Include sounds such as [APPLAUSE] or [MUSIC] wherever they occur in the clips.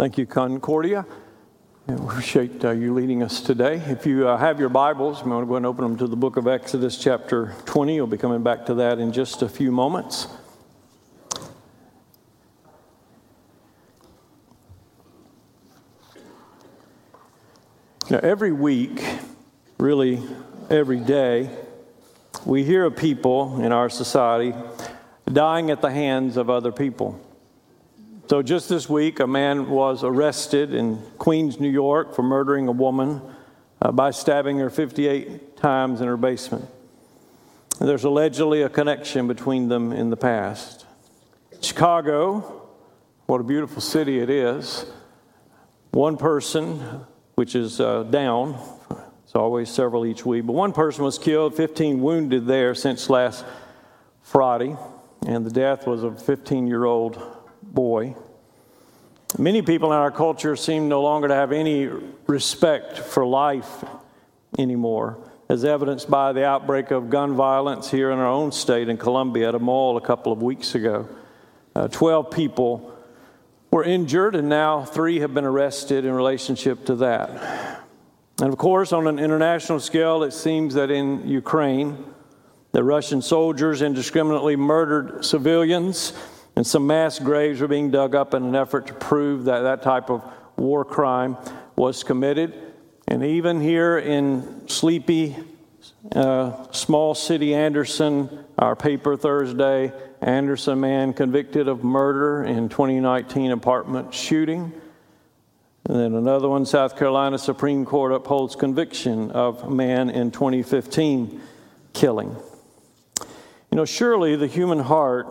Thank you, Concordia. We appreciate uh, you leading us today. If you uh, have your Bibles, you want to go and open them to the book of Exodus, chapter 20. We'll be coming back to that in just a few moments. Now, every week, really every day, we hear of people in our society dying at the hands of other people. So, just this week, a man was arrested in Queens, New York, for murdering a woman uh, by stabbing her 58 times in her basement. And there's allegedly a connection between them in the past. Chicago, what a beautiful city it is. One person, which is uh, down, it's always several each week, but one person was killed, 15 wounded there since last Friday, and the death was of a 15 year old boy. Many people in our culture seem no longer to have any respect for life anymore, as evidenced by the outbreak of gun violence here in our own state in Columbia at a mall a couple of weeks ago. Uh, 12 people were injured, and now three have been arrested in relationship to that. And of course, on an international scale, it seems that in Ukraine, the Russian soldiers indiscriminately murdered civilians and some mass graves are being dug up in an effort to prove that that type of war crime was committed. And even here in sleepy, uh, small city Anderson, our paper Thursday, Anderson man convicted of murder in 2019 apartment shooting. And then another one, South Carolina Supreme Court upholds conviction of man in 2015 killing. You know, surely the human heart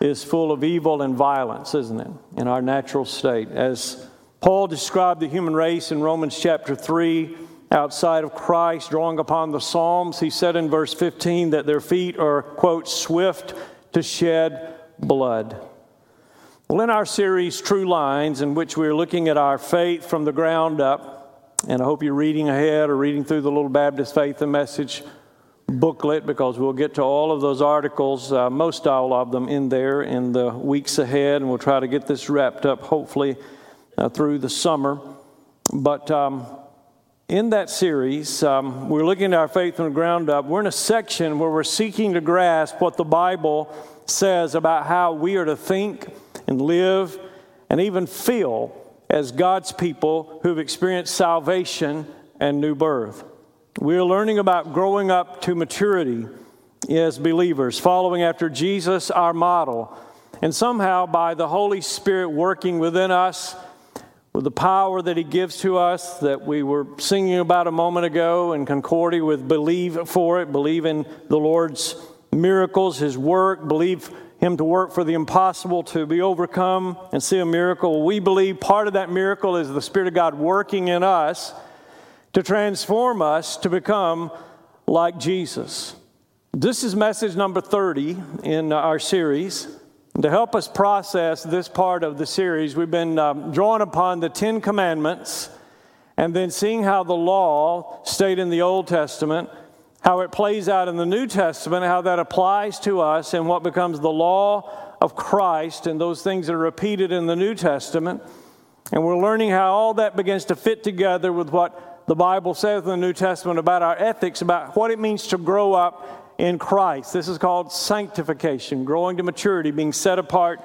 is full of evil and violence, isn't it, in our natural state? As Paul described the human race in Romans chapter 3, outside of Christ, drawing upon the Psalms, he said in verse 15 that their feet are, quote, swift to shed blood. Well, in our series, True Lines, in which we're looking at our faith from the ground up, and I hope you're reading ahead or reading through the Little Baptist Faith and Message booklet because we'll get to all of those articles, uh, most all of them, in there in the weeks ahead, and we'll try to get this wrapped up hopefully uh, through the summer. But um, in that series, um, we're looking at our faith from the ground up. We're in a section where we're seeking to grasp what the Bible says about how we are to think and live and even feel as God's people who've experienced salvation and new birth. We're learning about growing up to maturity as believers, following after Jesus, our model. And somehow, by the Holy Spirit working within us, with the power that He gives to us, that we were singing about a moment ago in Concordia with believe for it, believe in the Lord's miracles, His work, believe Him to work for the impossible to be overcome and see a miracle. We believe part of that miracle is the Spirit of God working in us to transform us to become like Jesus. This is message number 30 in our series. To help us process this part of the series, we've been um, drawing upon the Ten Commandments and then seeing how the law stayed in the Old Testament, how it plays out in the New Testament, how that applies to us, and what becomes the law of Christ and those things that are repeated in the New Testament. And we're learning how all that begins to fit together with what the Bible says in the New Testament about our ethics, about what it means to grow up in Christ. This is called sanctification, growing to maturity, being set apart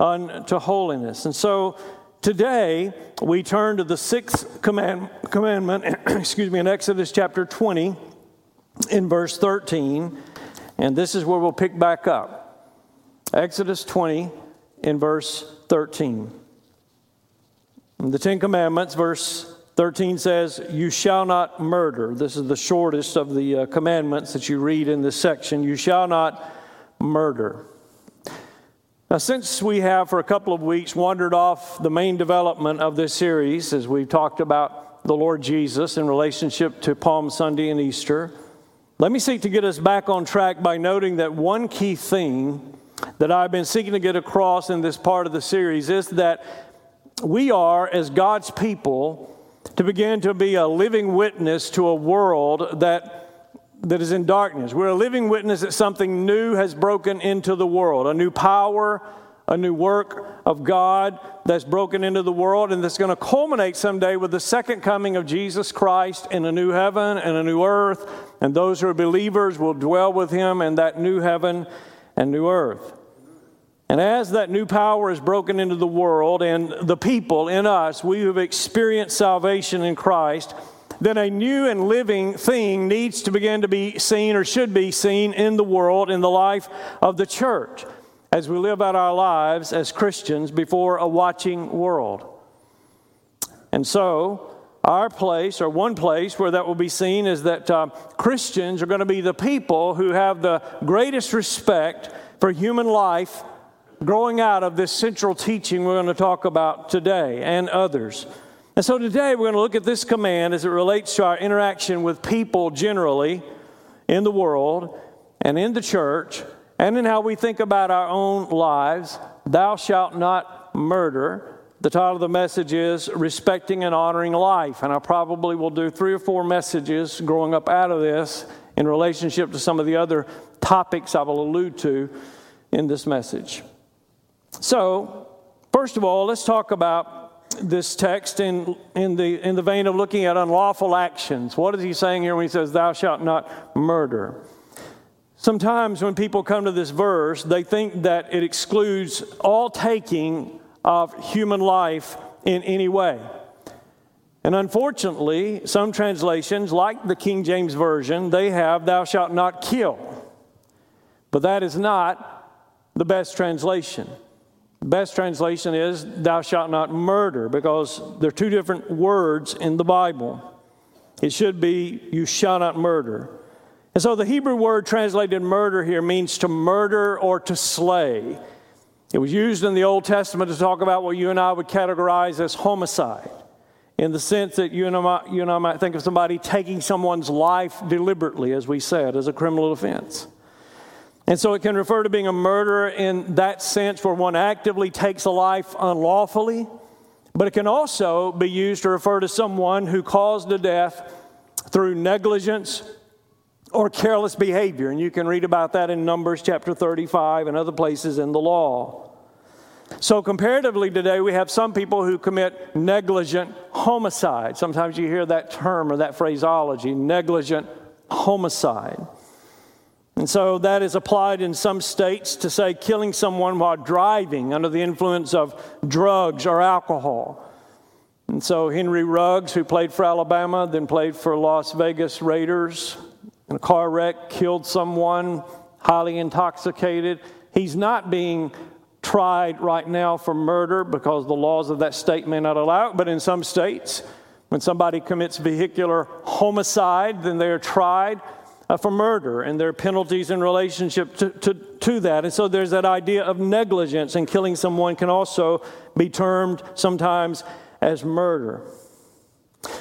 unto holiness. And so today we turn to the sixth command, commandment, [CLEARS THROAT] excuse me, in Exodus chapter 20, in verse 13. And this is where we'll pick back up. Exodus 20, in verse 13. The Ten Commandments, verse 13 says, You shall not murder. This is the shortest of the uh, commandments that you read in this section. You shall not murder. Now, since we have for a couple of weeks wandered off the main development of this series, as we've talked about the Lord Jesus in relationship to Palm Sunday and Easter, let me seek to get us back on track by noting that one key thing that I've been seeking to get across in this part of the series is that we are, as God's people, to begin to be a living witness to a world that, that is in darkness. We're a living witness that something new has broken into the world, a new power, a new work of God that's broken into the world and that's going to culminate someday with the second coming of Jesus Christ in a new heaven and a new earth. And those who are believers will dwell with him in that new heaven and new earth. And as that new power is broken into the world and the people in us, we have experienced salvation in Christ, then a new and living thing needs to begin to be seen or should be seen in the world, in the life of the church, as we live out our lives as Christians before a watching world. And so, our place, or one place where that will be seen, is that uh, Christians are going to be the people who have the greatest respect for human life growing out of this central teaching we're going to talk about today and others. And so today we're going to look at this command as it relates to our interaction with people generally in the world and in the church and in how we think about our own lives. Thou shalt not murder. The title of the message is Respecting and Honoring Life. And I probably will do three or four messages growing up out of this in relationship to some of the other topics I will allude to in this message. So, first of all, let's talk about this text in, in, the, in the vein of looking at unlawful actions. What is he saying here when he says, Thou shalt not murder? Sometimes when people come to this verse, they think that it excludes all taking of human life in any way. And unfortunately, some translations, like the King James Version, they have, Thou shalt not kill. But that is not the best translation. Best translation is, Thou shalt not murder, because there are two different words in the Bible. It should be, You shall not murder. And so the Hebrew word translated murder here means to murder or to slay. It was used in the Old Testament to talk about what you and I would categorize as homicide, in the sense that you and I, you and I might think of somebody taking someone's life deliberately, as we said, as a criminal offense. And so it can refer to being a murderer in that sense where one actively takes a life unlawfully, but it can also be used to refer to someone who caused a death through negligence or careless behavior. And you can read about that in Numbers chapter 35 and other places in the law. So, comparatively today, we have some people who commit negligent homicide. Sometimes you hear that term or that phraseology negligent homicide. And so that is applied in some states to say killing someone while driving under the influence of drugs or alcohol. And so Henry Ruggs, who played for Alabama, then played for Las Vegas Raiders, in a car wreck, killed someone, highly intoxicated. He's not being tried right now for murder because the laws of that state may not allow it, but in some states, when somebody commits vehicular homicide, then they are tried uh, for murder, and there are penalties in relationship to, to, to that. And so there's that idea of negligence, and killing someone can also be termed sometimes as murder.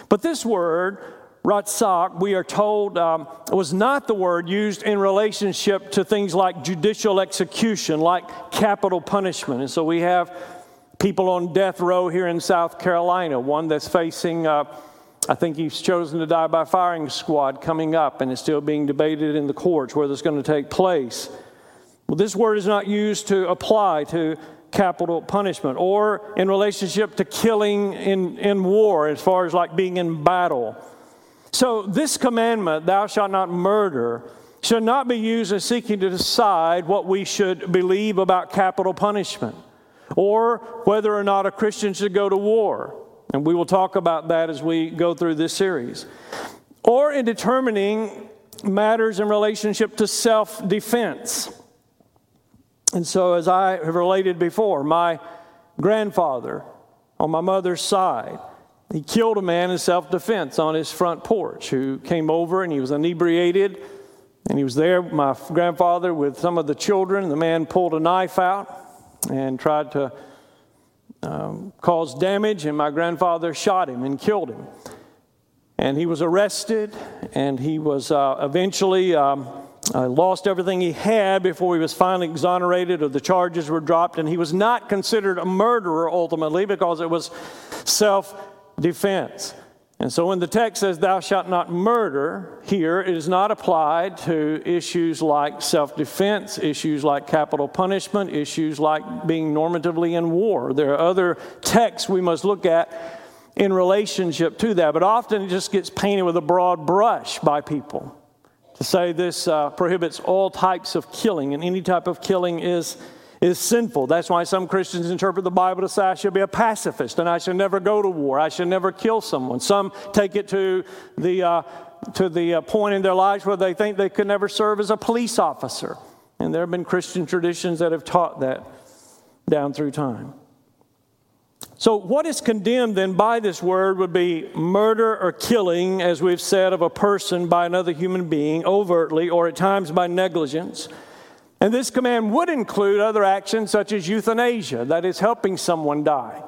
But this word, ratzak, we are told um, was not the word used in relationship to things like judicial execution, like capital punishment. And so we have people on death row here in South Carolina, one that's facing. Uh, I think he's chosen to die by firing squad coming up, and it's still being debated in the courts whether it's going to take place. Well, this word is not used to apply to capital punishment or in relationship to killing in, in war, as far as like being in battle. So, this commandment, thou shalt not murder, should not be used as seeking to decide what we should believe about capital punishment or whether or not a Christian should go to war. And we will talk about that as we go through this series. Or in determining matters in relationship to self defense. And so, as I have related before, my grandfather on my mother's side, he killed a man in self defense on his front porch who came over and he was inebriated. And he was there, my grandfather, with some of the children. The man pulled a knife out and tried to um, caused damage, and my grandfather shot him and killed him. And he was arrested, and he was uh, eventually um, uh, lost everything he had before he was finally exonerated, or the charges were dropped. And he was not considered a murderer ultimately because it was self defense. And so when the text says, Thou shalt not murder, here it is not applied to issues like self defense, issues like capital punishment, issues like being normatively in war. There are other texts we must look at in relationship to that, but often it just gets painted with a broad brush by people to say this uh, prohibits all types of killing, and any type of killing is is sinful. That's why some Christians interpret the Bible to say I should be a pacifist and I should never go to war. I should never kill someone. Some take it to the, uh, to the uh, point in their lives where they think they could never serve as a police officer. And there have been Christian traditions that have taught that down through time. So, what is condemned then by this word would be murder or killing, as we've said, of a person by another human being overtly or at times by negligence. And this command would include other actions such as euthanasia, that is, helping someone die.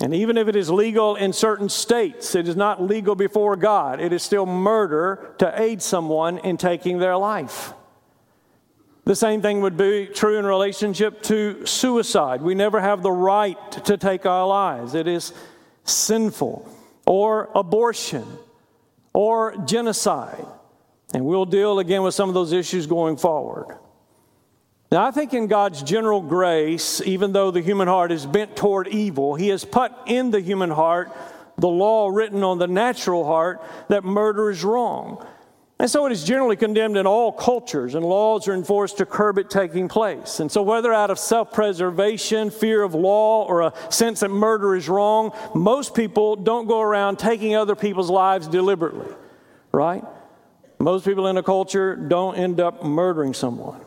And even if it is legal in certain states, it is not legal before God. It is still murder to aid someone in taking their life. The same thing would be true in relationship to suicide. We never have the right to take our lives, it is sinful. Or abortion, or genocide. And we'll deal again with some of those issues going forward. Now, I think in God's general grace, even though the human heart is bent toward evil, He has put in the human heart the law written on the natural heart that murder is wrong. And so it is generally condemned in all cultures, and laws are enforced to curb it taking place. And so, whether out of self preservation, fear of law, or a sense that murder is wrong, most people don't go around taking other people's lives deliberately, right? Most people in a culture don't end up murdering someone.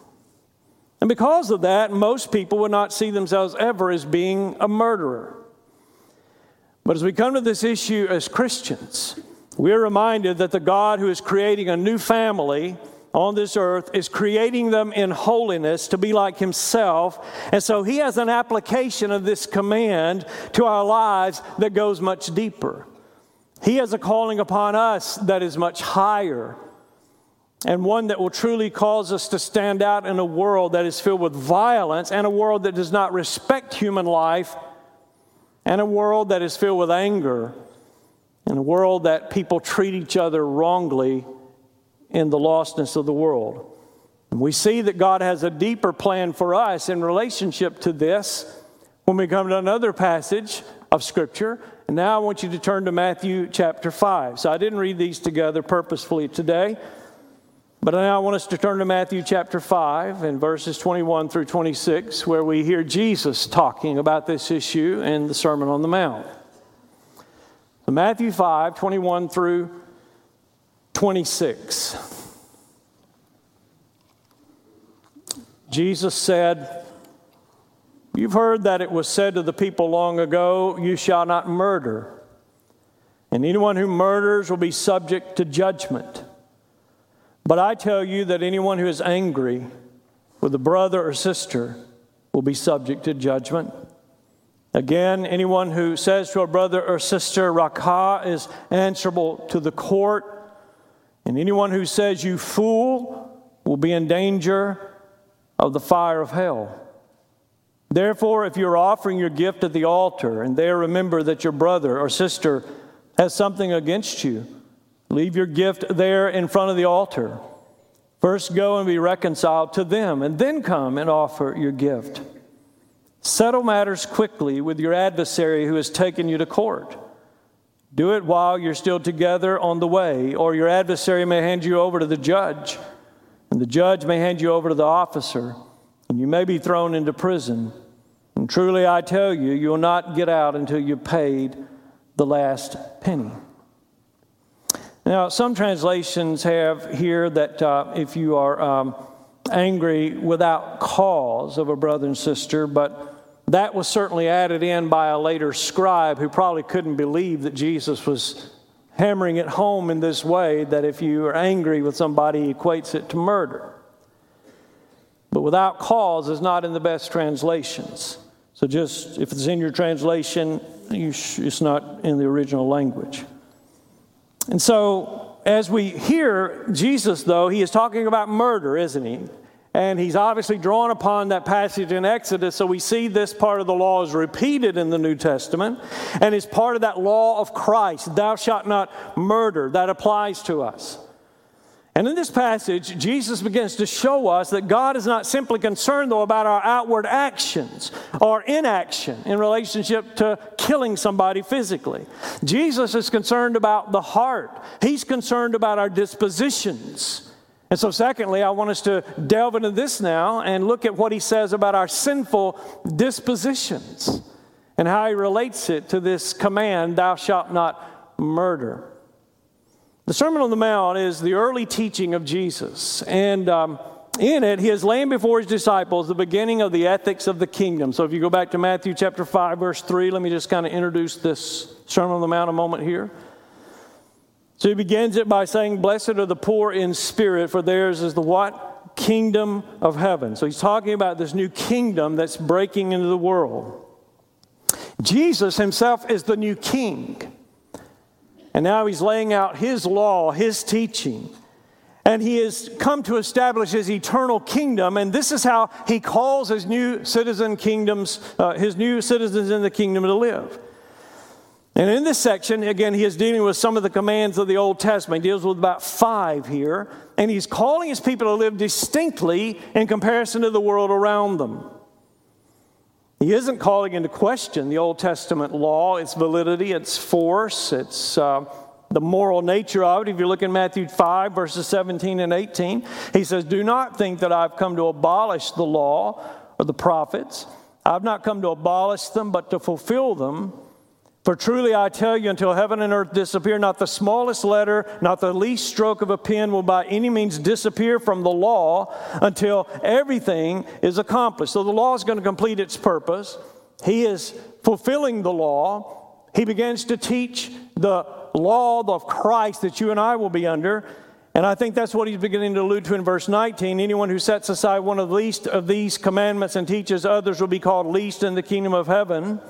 And because of that, most people would not see themselves ever as being a murderer. But as we come to this issue as Christians, we're reminded that the God who is creating a new family on this earth is creating them in holiness to be like Himself. And so He has an application of this command to our lives that goes much deeper. He has a calling upon us that is much higher and one that will truly cause us to stand out in a world that is filled with violence and a world that does not respect human life and a world that is filled with anger and a world that people treat each other wrongly in the lostness of the world. And we see that God has a deeper plan for us in relationship to this when we come to another passage of Scripture. And now I want you to turn to Matthew chapter 5. So I didn't read these together purposefully today. But now I want us to turn to Matthew chapter 5 and verses 21 through 26, where we hear Jesus talking about this issue in the Sermon on the Mount. So Matthew 5, 21 through 26. Jesus said, You've heard that it was said to the people long ago, You shall not murder. And anyone who murders will be subject to judgment. But I tell you that anyone who is angry with a brother or sister will be subject to judgment. Again, anyone who says to a brother or sister, Raca, is answerable to the court. And anyone who says, You fool, will be in danger of the fire of hell. Therefore, if you're offering your gift at the altar and there remember that your brother or sister has something against you, Leave your gift there in front of the altar. First go and be reconciled to them, and then come and offer your gift. Settle matters quickly with your adversary who has taken you to court. Do it while you're still together on the way, or your adversary may hand you over to the judge, and the judge may hand you over to the officer, and you may be thrown into prison. And truly, I tell you, you will not get out until you've paid the last penny. Now, some translations have here that uh, if you are um, angry without cause of a brother and sister, but that was certainly added in by a later scribe who probably couldn't believe that Jesus was hammering it home in this way that if you are angry with somebody, he equates it to murder. But without cause is not in the best translations. So just if it's in your translation, you sh- it's not in the original language. And so, as we hear Jesus, though, he is talking about murder, isn't he? And he's obviously drawn upon that passage in Exodus. So we see this part of the law is repeated in the New Testament and is part of that law of Christ. Thou shalt not murder. That applies to us. And in this passage, Jesus begins to show us that God is not simply concerned, though, about our outward actions or inaction in relationship to killing somebody physically. Jesus is concerned about the heart, He's concerned about our dispositions. And so, secondly, I want us to delve into this now and look at what He says about our sinful dispositions and how He relates it to this command, Thou shalt not murder. The Sermon on the Mount is the early teaching of Jesus. And um, in it, he is laying before his disciples the beginning of the ethics of the kingdom. So if you go back to Matthew chapter 5, verse 3, let me just kind of introduce this Sermon on the Mount a moment here. So he begins it by saying, Blessed are the poor in spirit, for theirs is the what? Kingdom of heaven. So he's talking about this new kingdom that's breaking into the world. Jesus himself is the new king. And now he's laying out his law, his teaching. And he has come to establish his eternal kingdom. And this is how he calls his new citizen kingdoms, uh, his new citizens in the kingdom to live. And in this section, again, he is dealing with some of the commands of the Old Testament. He deals with about five here. And he's calling his people to live distinctly in comparison to the world around them. He isn't calling into question the Old Testament law, its validity, its force, its uh, the moral nature of it. If you look in Matthew 5, verses 17 and 18, he says, Do not think that I've come to abolish the law or the prophets. I've not come to abolish them, but to fulfill them. For truly I tell you, until heaven and earth disappear, not the smallest letter, not the least stroke of a pen will by any means disappear from the law until everything is accomplished. So the law is going to complete its purpose. He is fulfilling the law. He begins to teach the law of Christ that you and I will be under. And I think that's what he's beginning to allude to in verse 19. Anyone who sets aside one of the least of these commandments and teaches others will be called least in the kingdom of heaven.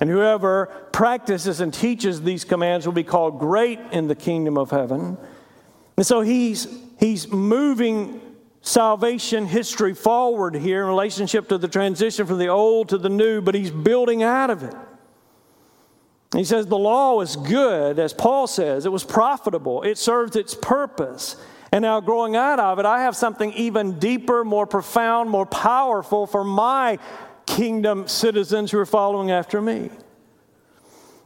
And whoever practices and teaches these commands will be called great in the kingdom of heaven. And so he's, he's moving salvation history forward here in relationship to the transition from the old to the new, but he's building out of it. He says the law is good, as Paul says, it was profitable, it served its purpose. And now, growing out of it, I have something even deeper, more profound, more powerful for my kingdom citizens who are following after me.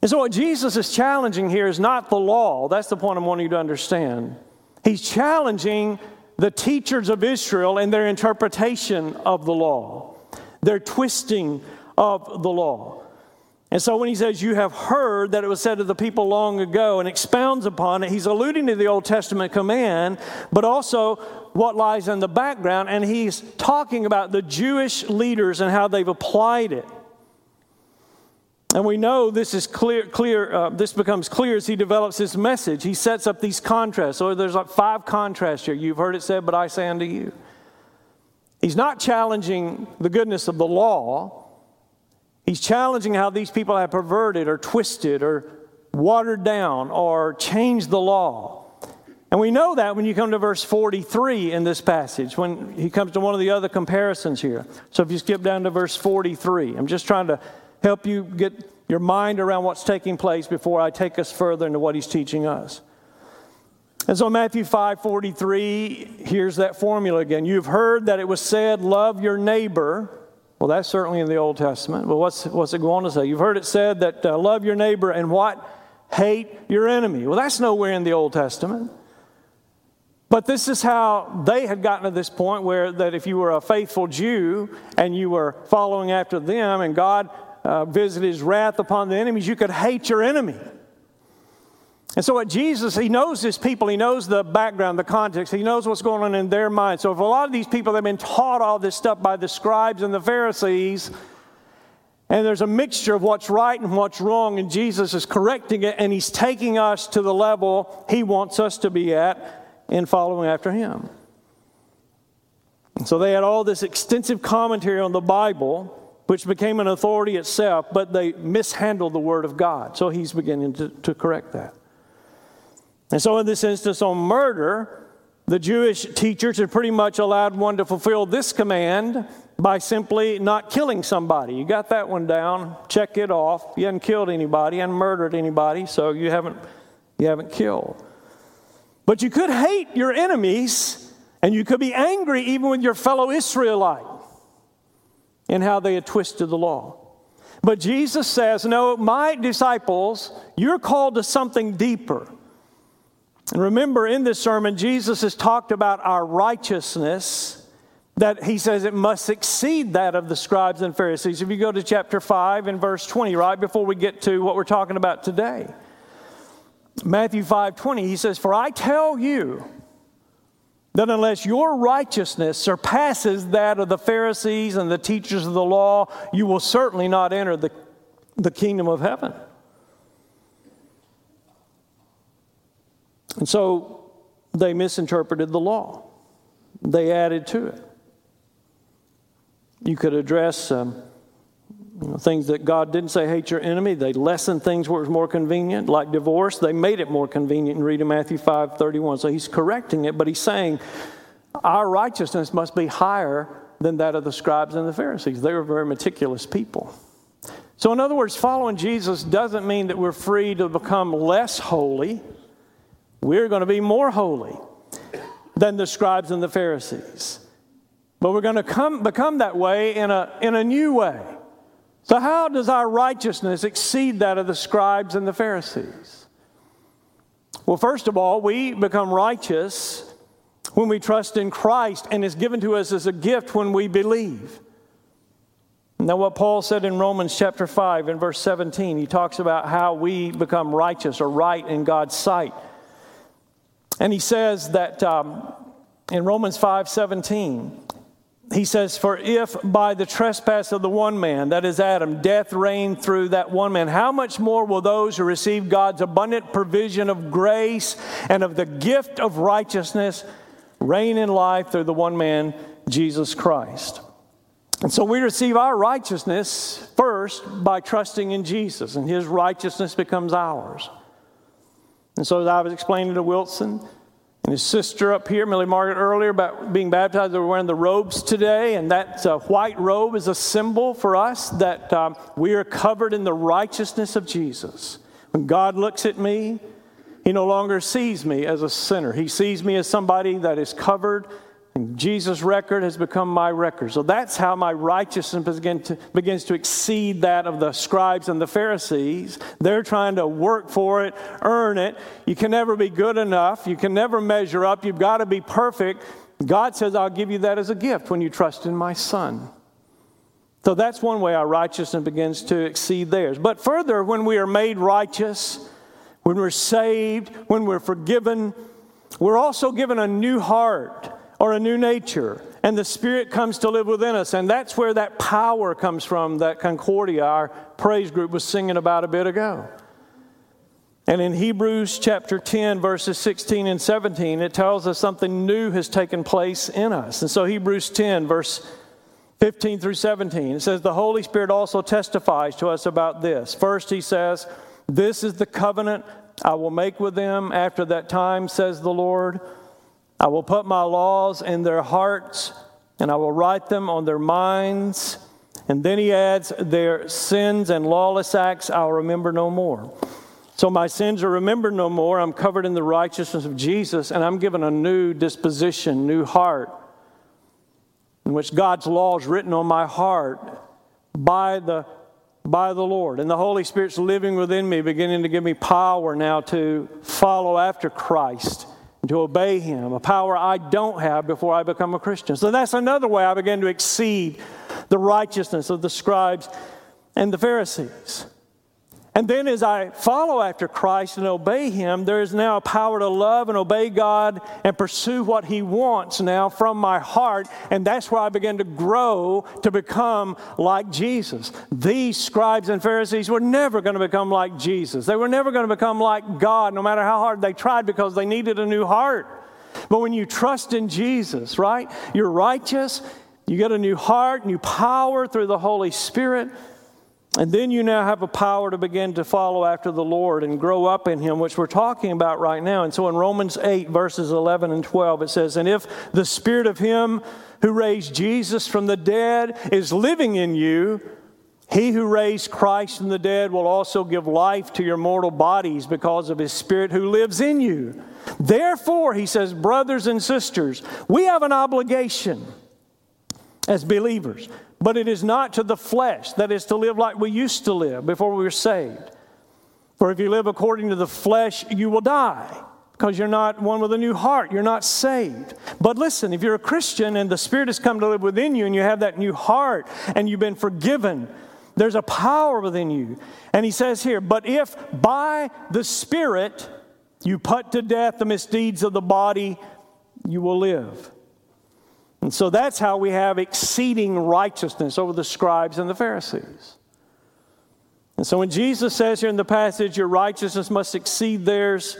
And so, what Jesus is challenging here is not the law. That's the point I'm wanting you to understand. He's challenging the teachers of Israel and their interpretation of the law, their twisting of the law. And so when he says, You have heard that it was said to the people long ago and expounds upon it, he's alluding to the Old Testament command, but also what lies in the background. And he's talking about the Jewish leaders and how they've applied it. And we know this is clear, clear uh, this becomes clear as he develops his message. He sets up these contrasts. So there's like five contrasts here. You've heard it said, but I say unto you. He's not challenging the goodness of the law. He's challenging how these people have perverted or twisted or watered down or changed the law. And we know that when you come to verse 43 in this passage, when he comes to one of the other comparisons here. So if you skip down to verse 43, I'm just trying to help you get your mind around what's taking place before I take us further into what he's teaching us. And so Matthew 5 43, here's that formula again. You've heard that it was said, Love your neighbor well, that's certainly in the Old Testament. But what's, what's it going to say? You've heard it said that uh, love your neighbor and what? Hate your enemy. Well, that's nowhere in the Old Testament. But this is how they had gotten to this point where that if you were a faithful Jew and you were following after them and God uh, visited his wrath upon the enemies, you could hate your enemy. And so, what Jesus, he knows his people, he knows the background, the context, he knows what's going on in their mind. So, if a lot of these people have been taught all this stuff by the scribes and the Pharisees, and there's a mixture of what's right and what's wrong, and Jesus is correcting it, and he's taking us to the level he wants us to be at in following after him. So, they had all this extensive commentary on the Bible which became an authority itself, but they mishandled the Word of God. So he's beginning to, to correct that. And so, in this instance, on murder, the Jewish teachers had pretty much allowed one to fulfill this command by simply not killing somebody. You got that one down. Check it off. You haven't killed anybody, you haven't murdered anybody, so you haven't you haven't killed. But you could hate your enemies and you could be angry even with your fellow Israelite in how they had twisted the law. But Jesus says, No, my disciples, you're called to something deeper. And remember, in this sermon, Jesus has talked about our righteousness, that he says it must exceed that of the scribes and Pharisees. If you go to chapter 5 and verse 20, right before we get to what we're talking about today, Matthew 5 20, he says, For I tell you that unless your righteousness surpasses that of the Pharisees and the teachers of the law, you will certainly not enter the, the kingdom of heaven. And so they misinterpreted the law, they added to it. You could address um, you know, things that God didn't say, hate your enemy. They lessened things where it was more convenient, like divorce. They made it more convenient And read in Matthew 5 31. So he's correcting it, but he's saying our righteousness must be higher than that of the scribes and the Pharisees. They were very meticulous people. So, in other words, following Jesus doesn't mean that we're free to become less holy we're going to be more holy than the scribes and the Pharisees. But we're going to come, become that way in a, in a new way. So, how does our righteousness exceed that of the scribes and the Pharisees? Well, first of all, we become righteous when we trust in Christ and is given to us as a gift when we believe. Now, what Paul said in Romans chapter 5 and verse 17, he talks about how we become righteous or right in God's sight and he says that um, in Romans 5 17, he says, For if by the trespass of the one man, that is Adam, death reigned through that one man, how much more will those who receive God's abundant provision of grace and of the gift of righteousness reign in life through the one man, Jesus Christ? And so we receive our righteousness first by trusting in Jesus, and his righteousness becomes ours. And so, as I was explaining to Wilson and his sister up here, Millie Margaret, earlier about being baptized, they were wearing the robes today, and that uh, white robe is a symbol for us that um, we are covered in the righteousness of Jesus. When God looks at me, he no longer sees me as a sinner. He sees me as somebody that is covered Jesus' record has become my record. So that's how my righteousness begin to, begins to exceed that of the scribes and the Pharisees. They're trying to work for it, earn it. You can never be good enough. You can never measure up. You've got to be perfect. God says, I'll give you that as a gift when you trust in my Son. So that's one way our righteousness begins to exceed theirs. But further, when we are made righteous, when we're saved, when we're forgiven, we're also given a new heart or a new nature. And the Spirit comes to live within us. And that's where that power comes from that Concordia, our praise group, was singing about a bit ago. And in Hebrews chapter 10, verses 16 and 17, it tells us something new has taken place in us. And so, Hebrews 10, verse 15 through 17, it says, The Holy Spirit also testifies to us about this. First, he says, This is the covenant I will make with them after that time, says the Lord. I will put my laws in their hearts, and I will write them on their minds. And then he adds, Their sins and lawless acts I'll remember no more. So my sins are remembered no more. I'm covered in the righteousness of Jesus, and I'm given a new disposition, new heart, in which God's law is written on my heart by the by the Lord. And the Holy Spirit's living within me, beginning to give me power now to follow after Christ to obey Him, a power I don't have before I become a Christian. So that's another way I began to exceed the righteousness of the scribes and the Pharisees. And then as I follow after Christ and obey Him, there is now a power to love and obey God and pursue what He wants now from my heart. And that's where I begin to grow to become like Jesus. These scribes and Pharisees were never going to become like Jesus. They were never going to become like God, no matter how hard they tried, because they needed a new heart. But when you trust in Jesus, right, you're righteous, you get a new heart, new power through the Holy Spirit. And then you now have a power to begin to follow after the Lord and grow up in Him, which we're talking about right now. And so in Romans 8, verses 11 and 12, it says, And if the Spirit of Him who raised Jesus from the dead is living in you, he who raised Christ from the dead will also give life to your mortal bodies because of his Spirit who lives in you. Therefore, he says, brothers and sisters, we have an obligation as believers but it is not to the flesh, that is to live like we used to live before we were saved. For if you live according to the flesh, you will die because you're not one with a new heart. You're not saved. But listen, if you're a Christian and the Spirit has come to live within you and you have that new heart and you've been forgiven, there's a power within you. And he says here, but if by the Spirit you put to death the misdeeds of the body, you will live. And so that's how we have exceeding righteousness over the scribes and the Pharisees. And so when Jesus says here in the passage, your righteousness must exceed theirs,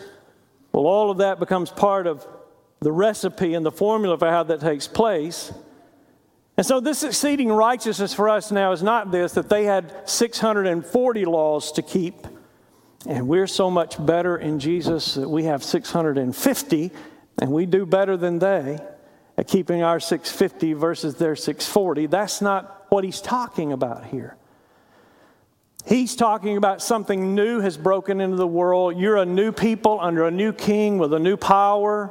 well, all of that becomes part of the recipe and the formula for how that takes place. And so, this exceeding righteousness for us now is not this that they had 640 laws to keep, and we're so much better in Jesus that we have 650, and we do better than they keeping our 650 versus their 640. That's not what he's talking about here. He's talking about something new has broken into the world. You're a new people under a new king with a new power.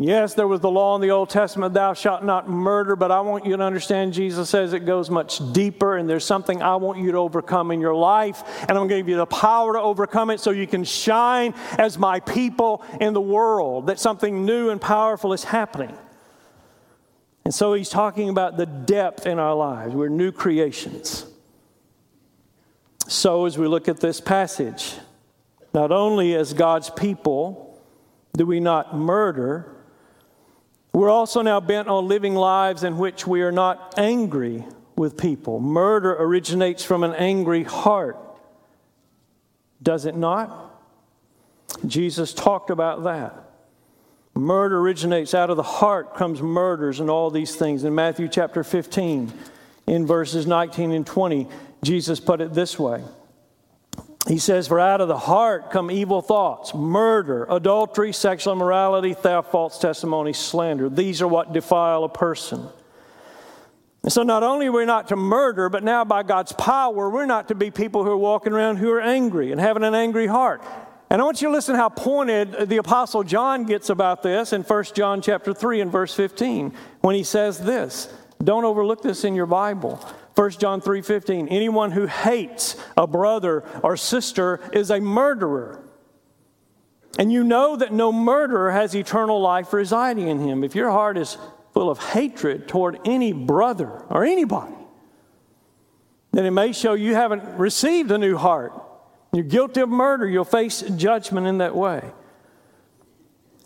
Yes, there was the law in the Old Testament, thou shalt not murder, but I want you to understand Jesus says it goes much deeper, and there's something I want you to overcome in your life, and I'm going to give you the power to overcome it so you can shine as my people in the world, that something new and powerful is happening. And so he's talking about the depth in our lives. We're new creations. So, as we look at this passage, not only as God's people do we not murder, we're also now bent on living lives in which we are not angry with people. Murder originates from an angry heart, does it not? Jesus talked about that. Murder originates out of the heart, comes murders and all these things. In Matthew chapter 15, in verses 19 and 20, Jesus put it this way he says, For out of the heart come evil thoughts, murder, adultery, sexual immorality, theft, false testimony, slander. These are what defile a person. And so not only are we not to murder, but now by God's power, we're not to be people who are walking around who are angry and having an angry heart. And I want you to listen how pointed the apostle John gets about this in 1 John chapter 3 and verse 15 when he says this. Don't overlook this in your Bible. 1 John 3:15 Anyone who hates a brother or sister is a murderer. And you know that no murderer has eternal life residing in him. If your heart is full of hatred toward any brother or anybody, then it may show you haven't received a new heart. You're guilty of murder. You'll face judgment in that way.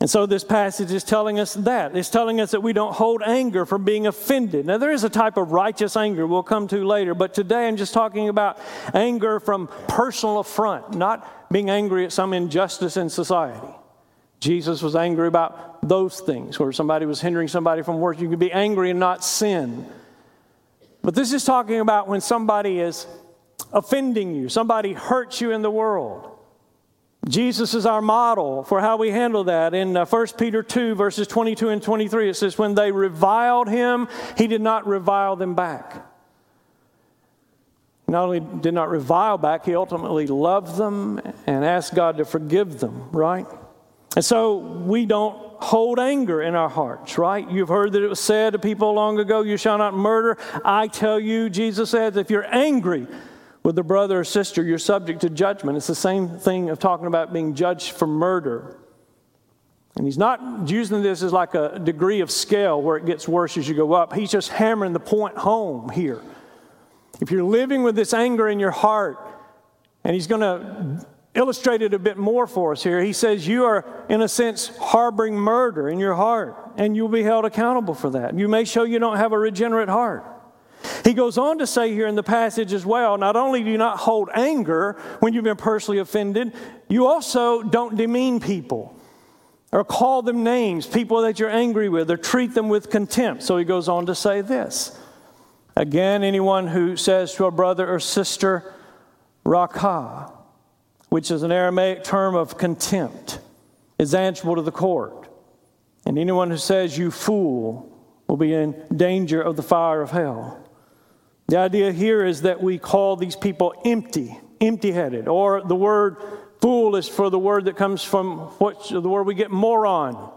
And so this passage is telling us that. It's telling us that we don't hold anger from being offended. Now, there is a type of righteous anger we'll come to later, but today I'm just talking about anger from personal affront, not being angry at some injustice in society. Jesus was angry about those things, where somebody was hindering somebody from work. You can be angry and not sin. But this is talking about when somebody is offending you, somebody hurts you in the world. Jesus is our model for how we handle that. In uh, 1 Peter 2, verses 22 and 23, it says, When they reviled him, he did not revile them back. Not only did not revile back, he ultimately loved them and asked God to forgive them, right? And so we don't hold anger in our hearts, right? You've heard that it was said to people long ago, You shall not murder. I tell you, Jesus says, if you're angry, with a brother or sister, you're subject to judgment. It's the same thing of talking about being judged for murder. And he's not using this as like a degree of scale where it gets worse as you go up. He's just hammering the point home here. If you're living with this anger in your heart, and he's going to illustrate it a bit more for us here, he says, You are, in a sense, harboring murder in your heart, and you'll be held accountable for that. You may show you don't have a regenerate heart. He goes on to say here in the passage as well not only do you not hold anger when you've been personally offended, you also don't demean people or call them names, people that you're angry with, or treat them with contempt. So he goes on to say this Again, anyone who says to a brother or sister, Raca, which is an Aramaic term of contempt, is answerable to the court. And anyone who says, You fool, will be in danger of the fire of hell. The idea here is that we call these people empty, empty headed, or the word fool is for the word that comes from what the word we get moron.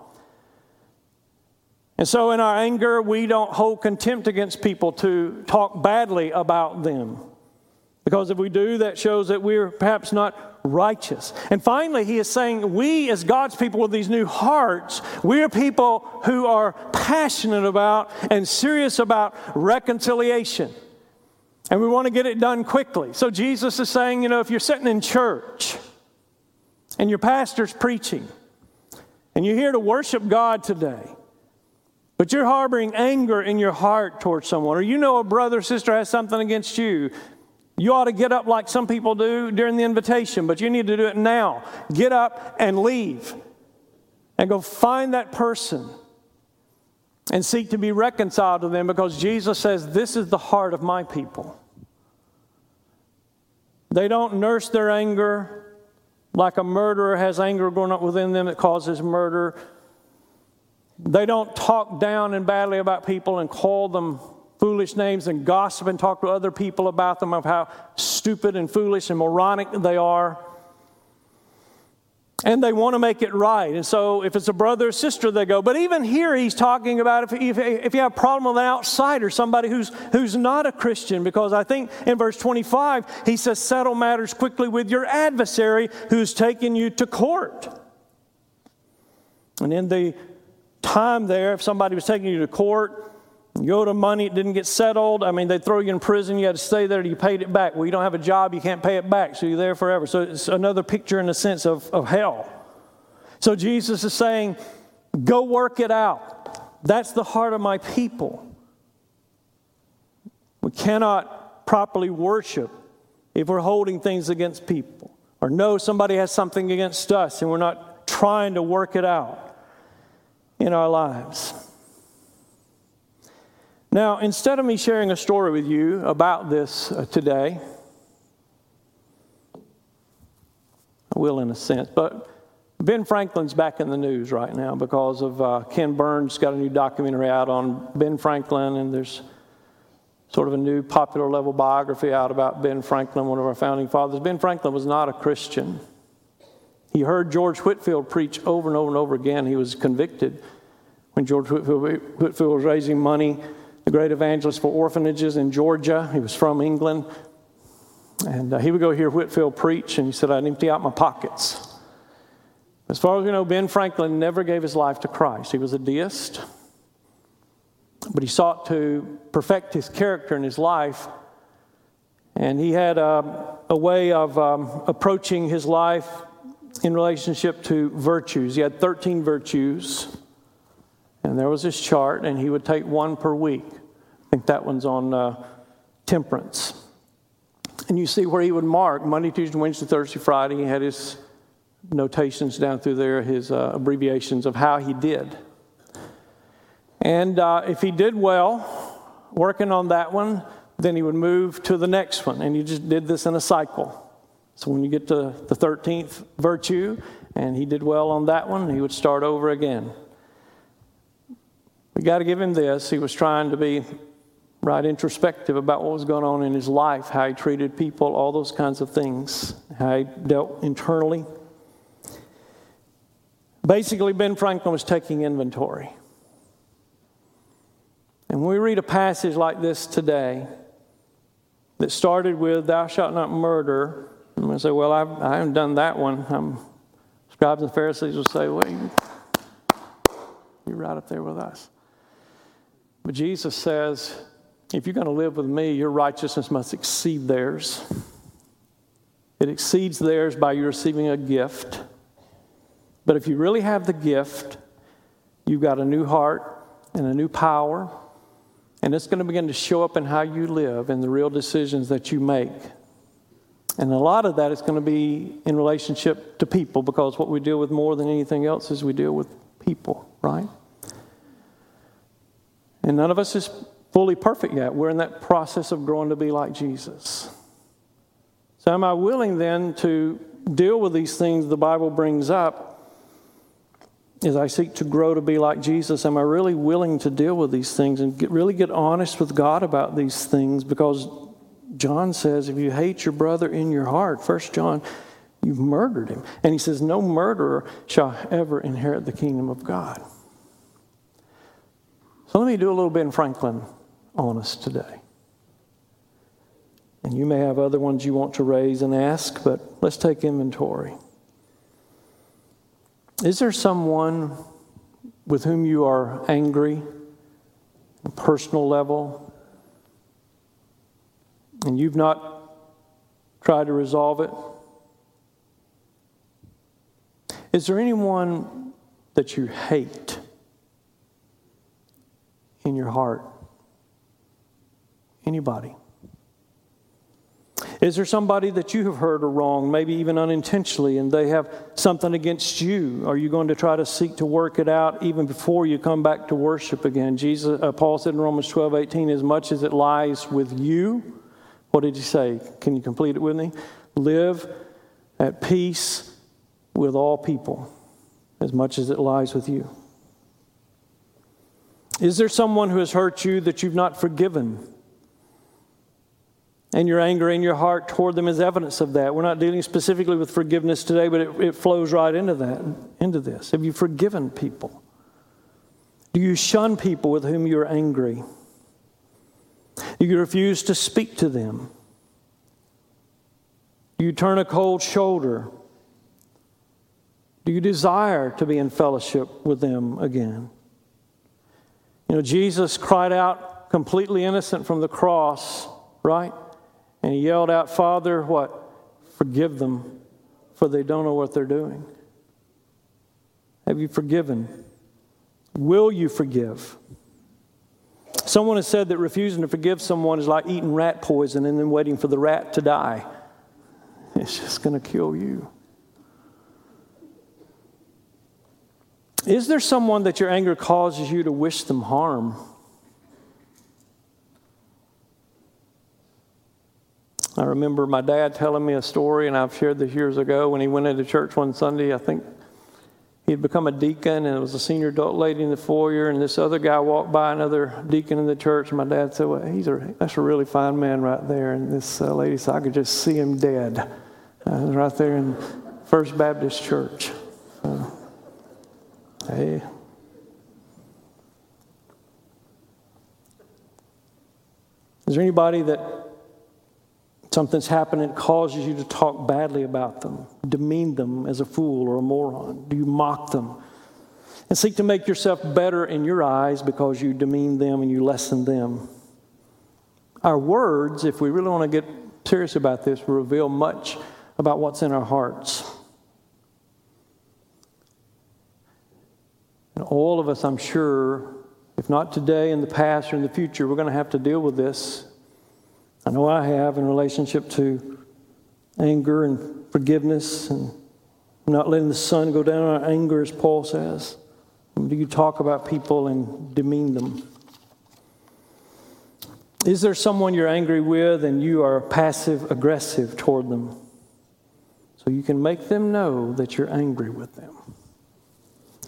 And so, in our anger, we don't hold contempt against people to talk badly about them. Because if we do, that shows that we're perhaps not righteous. And finally, he is saying, we as God's people with these new hearts, we are people who are passionate about and serious about reconciliation. And we want to get it done quickly. So Jesus is saying, you know, if you're sitting in church and your pastor's preaching and you're here to worship God today, but you're harboring anger in your heart towards someone, or you know a brother or sister has something against you, you ought to get up like some people do during the invitation, but you need to do it now. Get up and leave and go find that person and seek to be reconciled to them because Jesus says, This is the heart of my people. They don't nurse their anger like a murderer has anger growing up within them that causes murder. They don't talk down and badly about people and call them foolish names and gossip and talk to other people about them of how stupid and foolish and moronic they are. And they want to make it right. And so, if it's a brother or sister, they go. But even here, he's talking about if, if, if, you have a problem with an outsider, somebody who's, who's not a Christian, because I think in verse 25, he says, Settle matters quickly with your adversary who's taken you to court. And in the time there, if somebody was taking you to court, you owed them money, it didn't get settled. I mean, they'd throw you in prison, you had to stay there, you paid it back. Well, you don't have a job, you can't pay it back, so you're there forever. So it's another picture in a sense of, of hell. So Jesus is saying, go work it out. That's the heart of my people. We cannot properly worship if we're holding things against people or know somebody has something against us and we're not trying to work it out in our lives. Now, instead of me sharing a story with you about this uh, today, I will in a sense, but Ben Franklin's back in the news right now because of uh, Ken Burns got a new documentary out on Ben Franklin, and there's sort of a new popular level biography out about Ben Franklin, one of our founding fathers. Ben Franklin was not a Christian. He heard George Whitefield preach over and over and over again. He was convicted when George Whitfield, Whitefield was raising money, the great evangelist for orphanages in Georgia. He was from England. And uh, he would go hear Whitefield preach, and he said, I'd empty out my pockets. As far as we know, Ben Franklin never gave his life to Christ. He was a deist, but he sought to perfect his character in his life. And he had a, a way of um, approaching his life in relationship to virtues. He had 13 virtues, and there was his chart, and he would take one per week. I think that one's on uh, temperance. And you see where he would mark Monday, Tuesday, Wednesday, Thursday, Friday. He had his notations down through there, his uh, abbreviations of how he did. And uh, if he did well, working on that one, then he would move to the next one. And he just did this in a cycle. So when you get to the 13th virtue and he did well on that one, he would start over again. We got to give him this. He was trying to be right introspective about what was going on in his life, how he treated people, all those kinds of things, how he dealt internally. Basically, Ben Franklin was taking inventory. And when we read a passage like this today that started with, Thou shalt not murder, I'm going to say, well, I've, I haven't done that one. Um, scribes and Pharisees will say, well, you're right up there with us. But Jesus says, if you're going to live with me, your righteousness must exceed theirs. It exceeds theirs by you receiving a gift. But if you really have the gift, you've got a new heart and a new power, and it's going to begin to show up in how you live and the real decisions that you make. And a lot of that is going to be in relationship to people because what we deal with more than anything else is we deal with people, right? And none of us is fully perfect yet. We're in that process of growing to be like Jesus. So, am I willing then to deal with these things the Bible brings up as I seek to grow to be like Jesus? Am I really willing to deal with these things and get, really get honest with God about these things? Because John says, if you hate your brother in your heart, First John, you've murdered him. And he says, no murderer shall ever inherit the kingdom of God. So let me do a little Ben Franklin on us today. And you may have other ones you want to raise and ask, but let's take inventory. Is there someone with whom you are angry, on a personal level, and you've not tried to resolve it? Is there anyone that you hate in your heart? Anybody? Is there somebody that you have heard or wronged, maybe even unintentionally, and they have something against you? Are you going to try to seek to work it out even before you come back to worship again? Jesus, uh, Paul said in Romans 12, 18, as much as it lies with you, what did he say? Can you complete it with me? Live at peace with all people, as much as it lies with you. Is there someone who has hurt you that you've not forgiven? And your anger in your heart toward them is evidence of that. We're not dealing specifically with forgiveness today, but it, it flows right into that, into this. Have you forgiven people? Do you shun people with whom you're angry? Do you refuse to speak to them? Do you turn a cold shoulder? Do you desire to be in fellowship with them again? You know, Jesus cried out completely innocent from the cross, right? And he yelled out, Father, what? Forgive them, for they don't know what they're doing. Have you forgiven? Will you forgive? Someone has said that refusing to forgive someone is like eating rat poison and then waiting for the rat to die. It's just going to kill you. Is there someone that your anger causes you to wish them harm? I remember my dad telling me a story, and I've shared this years ago when he went into church one Sunday. I think he'd become a deacon, and it was a senior adult lady in the foyer, and this other guy walked by, another deacon in the church, and my dad said, "Well, he's a that's a really fine man right there." And this uh, lady said, "I could just see him dead, uh, right there in First Baptist Church." Hey. Is there anybody that Something's happened and causes you to talk badly about them, demean them as a fool or a moron. Do you mock them? And seek to make yourself better in your eyes because you demean them and you lessen them. Our words, if we really want to get serious about this, will reveal much about what's in our hearts. And all of us, I'm sure, if not today, in the past or in the future, we're going to have to deal with this I know I have in relationship to anger and forgiveness and not letting the sun go down on anger, as Paul says. Do you talk about people and demean them? Is there someone you're angry with and you are passive aggressive toward them? So you can make them know that you're angry with them.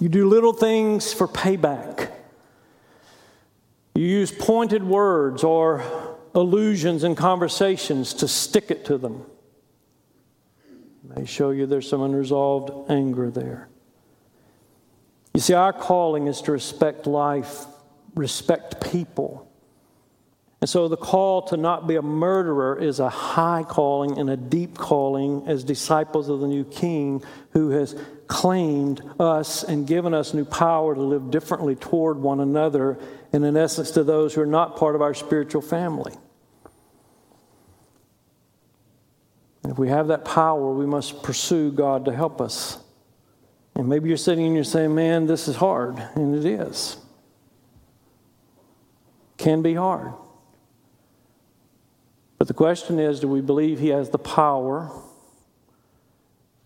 You do little things for payback. You use pointed words or allusions and conversations to stick it to them. They show you there's some unresolved anger there. You see, our calling is to respect life, respect people. And so the call to not be a murderer is a high calling and a deep calling as disciples of the new King who has claimed us and given us new power to live differently toward one another and, in essence, to those who are not part of our spiritual family. If we have that power, we must pursue God to help us. And maybe you're sitting and you're saying, man, this is hard. And it is. Can be hard. But the question is do we believe He has the power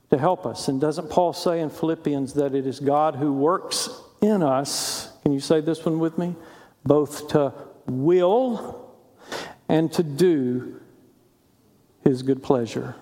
to help us? And doesn't Paul say in Philippians that it is God who works in us? Can you say this one with me? Both to will and to do his good pleasure.